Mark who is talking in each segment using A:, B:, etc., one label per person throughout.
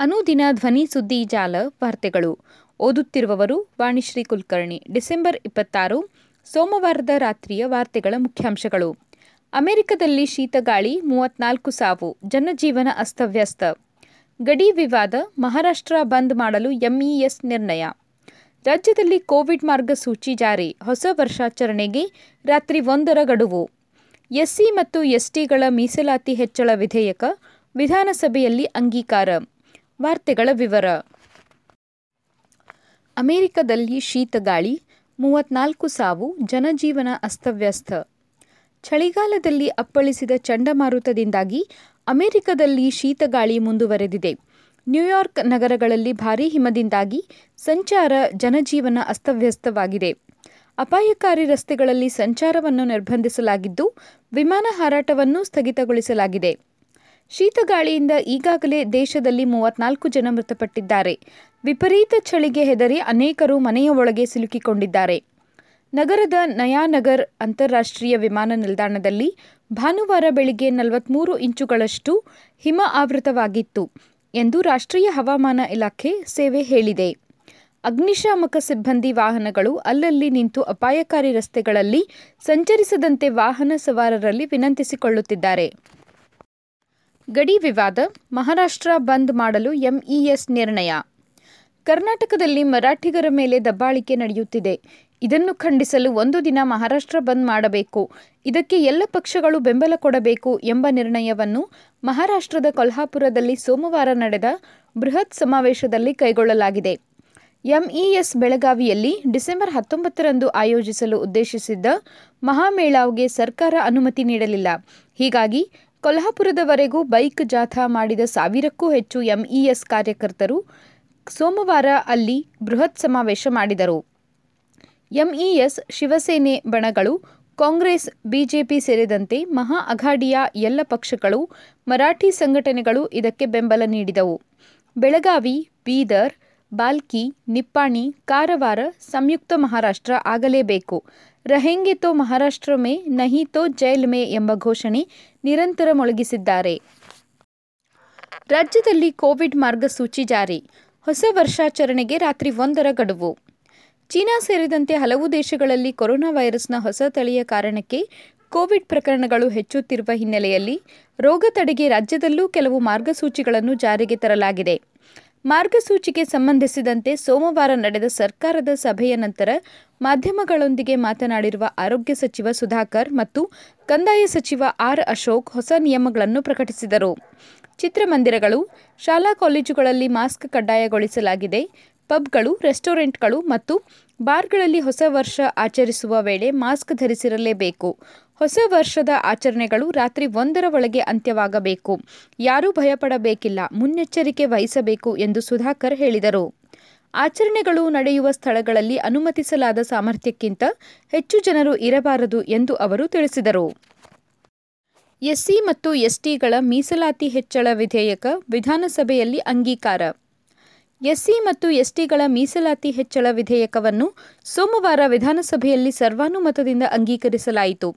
A: ಅನುದಿನ ಧ್ವನಿ ಸುದ್ದಿ ಜಾಲ ವಾರ್ತೆಗಳು. ಓದುತ್ತಿರುವವರು ವಾಣಿಶ್ರೀ ಕುಲಕರ್ಣಿ. ಡಿಸೆಂಬರ್ ಇಪ್ಪತ್ತಾರು, ಸೋಮವಾರದ ರಾತ್ರಿಯ ವಾರ್ತೆಗಳ ಮುಖ್ಯಾಂಶಗಳು. ಅಮೆರಿಕದಲ್ಲಿ ಶೀತಗಾಳಿ ಮೂವತ್ನಾಲ್ಕು ಸಾವು. ಜನಜೀವನ ಅಸ್ತವ್ಯಸ್ತ. ಗಡಿ ವಿವಾದ, ಮಹಾರಾಷ್ಟ್ರ ಬಂದ್ ಮಾಡಲು ಎಂಇಎಸ್ ನಿರ್ಣಯ. ರಾಜ್ಯದಲ್ಲಿ ಕೋವಿಡ್ ಮಾರ್ಗಸೂಚಿ ಜಾರಿ. ಹೊಸ ವರ್ಷಾಚರಣೆಗೆ ರಾತ್ರಿ ಒಂದರ ಗಡುವು. ಎಸ್ಸಿ ಮತ್ತು ಎಸ್ಟಿಗಳ ಮೀಸಲಾತಿ ಹೆಚ್ಚಳ ವಿಧೇಯಕ ವಿಧಾನಸಭೆಯಲ್ಲಿ ಅಂಗೀಕಾರ. ವಾರ್ತೆಗಳ ವಿವರ. ಅಮೆರಿಕದಲ್ಲಿ ಶೀತಗಾಳಿ ಮೂವತ್ನಾಲ್ಕು ಸಾವು, ಜನಜೀವನ ಅಸ್ತವ್ಯಸ್ತ. ಚಳಿಗಾಲದಲ್ಲಿ ಅಪ್ಪಳಿಸಿದ ಚಂಡಮಾರುತದಿಂದಾಗಿ ಅಮೆರಿಕದಲ್ಲಿ ಶೀತಗಾಳಿ ಮುಂದುವರೆದಿದೆ. ನ್ಯೂಯಾರ್ಕ್ ನಗರಗಳಲ್ಲಿ ಭಾರೀ ಹಿಮದಿಂದಾಗಿ ಸಂಚಾರ ಜನಜೀವನ ಅಸ್ತವ್ಯಸ್ತವಾಗಿದೆ. ಅಪಾಯಕಾರಿ ರಸ್ತೆಗಳಲ್ಲಿ ಸಂಚಾರವನ್ನು ನಿರ್ಬಂಧಿಸಲಾಗಿದ್ದು, ವಿಮಾನ ಹಾರಾಟವನ್ನು ಸ್ಥಗಿತಗೊಳಿಸಲಾಗಿದೆ. ಶೀತಗಾಳಿಯಿಂದ ಈಗಾಗಲೇ ದೇಶದಲ್ಲಿ ಮೂವತ್ನಾಲ್ಕು ಜನ ಮೃತಪಟ್ಟಿದ್ದಾರೆ. ವಿಪರೀತ ಚಳಿಗೆ ಹೆದರಿ ಅನೇಕರು ಮನೆಯ ಒಳಗೆ ಸಿಲುಕಿಕೊಂಡಿದ್ದಾರೆ. ನಗರದ ನಯಾನಗರ್ ಅಂತಾರಾಷ್ಟ್ರೀಯ ವಿಮಾನ ನಿಲ್ದಾಣದಲ್ಲಿ ಭಾನುವಾರ ಬೆಳಿಗ್ಗೆ ನಲವತ್ಮೂರು ಇಂಚುಗಳಷ್ಟು ಹಿಮ ಆವೃತವಾಗಿತ್ತು ಎಂದು ರಾಷ್ಟ್ರೀಯ ಹವಾಮಾನ ಇಲಾಖೆ ಸೇವೆ ಹೇಳಿದೆ. ಅಗ್ನಿಶಾಮಕ ಸಿಬ್ಬಂದಿ ವಾಹನಗಳು ಅಲ್ಲಲ್ಲಿ ನಿಂತು ಅಪಾಯಕಾರಿ ರಸ್ತೆಗಳಲ್ಲಿ ಸಂಚರಿಸದಂತೆ ವಾಹನ ಸವಾರರಲ್ಲಿ ವಿನಂತಿಸಿಕೊಳ್ಳುತ್ತಿದ್ದಾರೆ. ಗಡಿ ವಿವಾದ, ಮಹಾರಾಷ್ಟ್ರ ಬಂದ್ ಮಾಡಲು ಎಂಇಎಸ್ ನಿರ್ಣಯ. ಕರ್ನಾಟಕದಲ್ಲಿ ಮರಾಠಿಗರ ಮೇಲೆ ದಬ್ಬಾಳಿಕೆ ನಡೆಯುತ್ತಿದೆ. ಇದನ್ನು ಖಂಡಿಸಲು ಒಂದು ದಿನ ಮಹಾರಾಷ್ಟ್ರ ಬಂದ್ ಮಾಡಬೇಕು. ಇದಕ್ಕೆ ಎಲ್ಲ ಪಕ್ಷಗಳು ಬೆಂಬಲ ಕೊಡಬೇಕು ಎಂಬ ನಿರ್ಣಯವನ್ನು ಮಹಾರಾಷ್ಟ್ರದ ಕೊಲ್ಹಾಪುರದಲ್ಲಿ ಸೋಮವಾರ ನಡೆದ ಬೃಹತ್ ಸಮಾವೇಶದಲ್ಲಿ ಕೈಗೊಳ್ಳಲಾಗಿದೆ. ಎಂಇಎಸ್ ಬೆಳಗಾವಿಯಲ್ಲಿ ಡಿಸೆಂಬರ್ ಹತ್ತೊಂಬತ್ತರಂದು ಆಯೋಜಿಸಲು ಉದ್ದೇಶಿಸಿದ್ದ ಮಹಾಮೇಳಾವ್ಗೆ ಸರ್ಕಾರ ಅನುಮತಿ ನೀಡಲಿಲ್ಲ. ಹೀಗಾಗಿ ಕೊಲ್ಹಾಪುರದವರೆಗೂ ಬೈಕ್ ಜಾಥಾ ಮಾಡಿದ ಸಾವಿರಕ್ಕೂ ಹೆಚ್ಚು ಎಂಇಎಸ್ ಕಾರ್ಯಕರ್ತರು ಸೋಮವಾರ ಅಲ್ಲಿ ಬೃಹತ್ ಸಮಾವೇಶ ಮಾಡಿದರು. ಎಂಇಎಸ್, ಶಿವಸೇನೆ ಬಣಗಳು, ಕಾಂಗ್ರೆಸ್, ಬಿಜೆಪಿ ಸೇರಿದಂತೆ ಮಹಾ ಅಘಾಡಿಯ ಎಲ್ಲ ಪಕ್ಷಗಳು ಮರಾಠಿ ಸಂಘಟನೆಗಳು ಇದಕ್ಕೆ ಬೆಂಬಲ ನೀಡಿದವು. ಬೆಳಗಾವಿ, ಬೀದರ್, ಬಾಲ್ಕಿ, ನಿಪ್ಪಾಣಿ, ಕಾರವಾರ ಸಂಯುಕ್ತ ಮಹಾರಾಷ್ಟ್ರ ಆಗಲೇಬೇಕು. रहेंगे तो ಮಹಾರಾಷ್ಟ್ರ ಮೇ ನಹಿ ತೋ ಜೈಲ್ ಮೇ ಎಂಬ ಘೋಷಣೆ ನಿರಂತರ ಮೊಳಗಿಸಿದ್ದಾರೆ ರಾಜ್ಯದಲ್ಲಿ ಕೋವಿಡ್ ಮಾರ್ಗಸೂಚಿ ಜಾರಿ ಹೊಸ ವರ್ಷಾಚರಣೆಗೆ ರಾತ್ರಿ ಒಂದರ ಗಡುವು ಚೀನಾ ಸೇರಿದಂತೆ ಹಲವು ದೇಶಗಳಲ್ಲಿ ಕೊರೋನಾ ವೈರಸ್ನ ಹೊಸ ತಳಿಯ ಕಾರಣಕ್ಕೆ ಕೋವಿಡ್ ಪ್ರಕರಣಗಳು ಹೆಚ್ಚುತ್ತಿರುವ ಹಿನ್ನೆಲೆಯಲ್ಲಿ ರೋಗ ತಡೆಗೆ ರಾಜ್ಯದಲ್ಲೂ ಕೆಲವು ಮಾರ್ಗಸೂಚಿಗಳನ್ನು ಜಾರಿಗೆ ತರಲಾಗಿದೆ ಮಾರ್ಗಸೂಚಿಗೆ ಸಂಬಂಧಿಸಿದಂತೆ ಸೋಮವಾರ ನಡೆದ ಸರ್ಕಾರದ ಸಭೆಯ ನಂತರ ಮಾಧ್ಯಮಗಳೊಂದಿಗೆ ಮಾತನಾಡಿರುವ ಆರೋಗ್ಯ ಸಚಿವ ಸುಧಾಕರ್ ಮತ್ತು ಕಂದಾಯ ಸಚಿವ ಆರ್ ಅಶೋಕ್ ಹೊಸ ನಿಯಮಗಳನ್ನು ಪ್ರಕಟಿಸಿದರು. ಚಿತ್ರಮಂದಿರಗಳು, ಶಾಲಾ ಕಾಲೇಜುಗಳಲ್ಲಿ ಮಾಸ್ಕ್ ಕಡ್ಡಾಯಗೊಳಿಸಲಾಗಿದೆ. ಪಬ್ಗಳು, ರೆಸ್ಟೋರೆಂಟ್ಗಳು ಮತ್ತು ಬಾರ್ಗಳಲ್ಲಿ ಹೊಸ ವರ್ಷ ಆಚರಿಸುವ ವೇಳೆ ಮಾಸ್ಕ್ ಧರಿಸಿರಲೇಬೇಕು. ಹೊಸ ವರ್ಷದ ಆಚರಣೆಗಳು ರಾತ್ರಿ ಒಂದರ ಒಳಗೆ ಅಂತ್ಯವಾಗಬೇಕು. ಯಾರೂ ಭಯಪಡಬೇಕಿಲ್ಲ, ಮುನ್ನೆಚ್ಚರಿಕೆ ವಹಿಸಬೇಕು ಎಂದು ಸುಧಾಕರ್ ಹೇಳಿದರು. ಆಚರಣೆಗಳು ನಡೆಯುವ ಸ್ಥಳಗಳಲ್ಲಿ ಅನುಮತಿಸಲಾದ ಸಾಮರ್ಥ್ಯಕ್ಕಿಂತ ಹೆಚ್ಚು ಜನರು ಇರಬಾರದು ಎಂದು ಅವರು ತಿಳಿಸಿದರು. ಎಸ್ಸಿ ಮತ್ತು ಎಸ್ಟಿಗಳ ಮೀಸಲಾತಿ ಹೆಚ್ಚಳ ವಿಧೇಯಕ ವಿಧಾನಸಭೆಯಲ್ಲಿ ಅಂಗೀಕಾರ. ಎಸ್ಸಿ ಮತ್ತು ಎಸ್ಟಿಗಳ ಮೀಸಲಾತಿ ಹೆಚ್ಚಳ ವಿಧೇಯಕವನ್ನು ಸೋಮವಾರ ವಿಧಾನಸಭೆಯಲ್ಲಿ ಸರ್ವಾನುಮತದಿಂದ ಅಂಗೀಕರಿಸಲಾಯಿತು.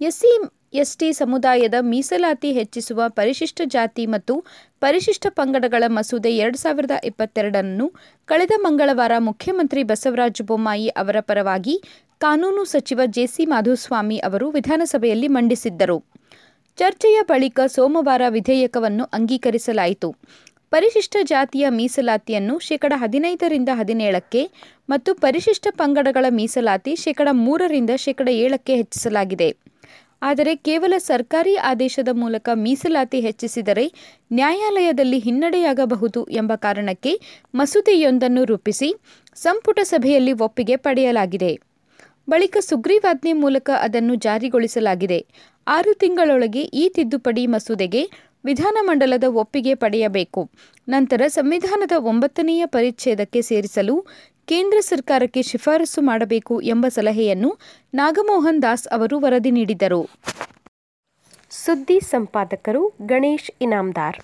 A: ಎಸ್ಸಿ ಎಸ್ಟಿ ಸಮುದಾಯದ ಮೀಸಲಾತಿ ಹೆಚ್ಚಿಸುವ ಪರಿಶಿಷ್ಟ ಜಾತಿ ಮತ್ತು ಪರಿಶಿಷ್ಟ ಪಂಗಡಗಳ ಮಸೂದೆ ಎರಡು ಸಾವಿರದ ಇಪ್ಪತ್ತೆರಡನ್ನು ಕಳೆದ ಮಂಗಳವಾರ ಮುಖ್ಯಮಂತ್ರಿ ಬಸವರಾಜ ಬೊಮ್ಮಾಯಿ ಅವರ ಪರವಾಗಿ ಕಾನೂನು ಸಚಿವ ಜೆಸಿ ಮಾಧುಸ್ವಾಮಿ ಅವರು ವಿಧಾನಸಭೆಯಲ್ಲಿ ಮಂಡಿಸಿದ್ದರು. ಚರ್ಚೆಯ ಬಳಿಕ ಸೋಮವಾರ ವಿಧೇಯಕವನ್ನು ಅಂಗೀಕರಿಸಲಾಯಿತು. ಪರಿಶಿಷ್ಟ ಜಾತಿಯ ಮೀಸಲಾತಿಯನ್ನು ಶೇಕಡ ಹದಿನೈದರಿಂದ ಹದಿನೇಳಕ್ಕೆ ಮತ್ತು ಪರಿಶಿಷ್ಟ ಪಂಗಡಗಳ ಮೀಸಲಾತಿ ಶೇಕಡ ಮೂರರಿಂದ ಶೇಕಡ ಏಳಕ್ಕೆ ಹೆಚ್ಚಿಸಲಾಗಿದೆ. ಆದರೆ ಕೇವಲ ಸರ್ಕಾರಿ ಆದೇಶದ ಮೂಲಕ ಮೀಸಲಾತಿ ಹೆಚ್ಚಿಸಿದರೆ ನ್ಯಾಯಾಲಯದಲ್ಲಿ ಹಿನ್ನಡೆಯಾಗಬಹುದು ಎಂಬ ಕಾರಣಕ್ಕೆ ಮಸೂದೆಯೊಂದನ್ನು ರೂಪಿಸಿ ಸಂಪುಟ ಸಭೆಯಲ್ಲಿ ಒಪ್ಪಿಗೆ ಪಡೆಯಲಾಗಿದೆ. ಬಳಿಕ ಸುಗ್ರೀವಾಜ್ಞೆ ಮೂಲಕ ಅದನ್ನು ಜಾರಿಗೊಳಿಸಲಾಗಿದೆ. ಆರು ತಿಂಗಳೊಳಗೆ ಈ ತಿದ್ದುಪಡಿ ಮಸೂದೆಗೆ ವಿಧಾನಮಂಡಲದ ಒಪ್ಪಿಗೆ ಪಡೆಯಬೇಕು. ನಂತರ ಸಂವಿಧಾನದ ಒಂಬತ್ತನೆಯ ಪರಿಚ್ಛೇದಕ್ಕೆ ಸೇರಿಸಲು ಕೇಂದ್ರ ಸರ್ಕಾರಕ್ಕೆ ಶಿಫಾರಸು ಮಾಡಬೇಕು ಎಂಬ ಸಲಹೆಯನ್ನು ನಾಗಮೋಹನ್ ದಾಸ್ ಅವರು ವರದಿ ನೀಡಿದರು.
B: ಸುದ್ದಿ ಸಂಪಾದಕರು ಗಣೇಶ್ ಇನಾಮ್ದಾರ್.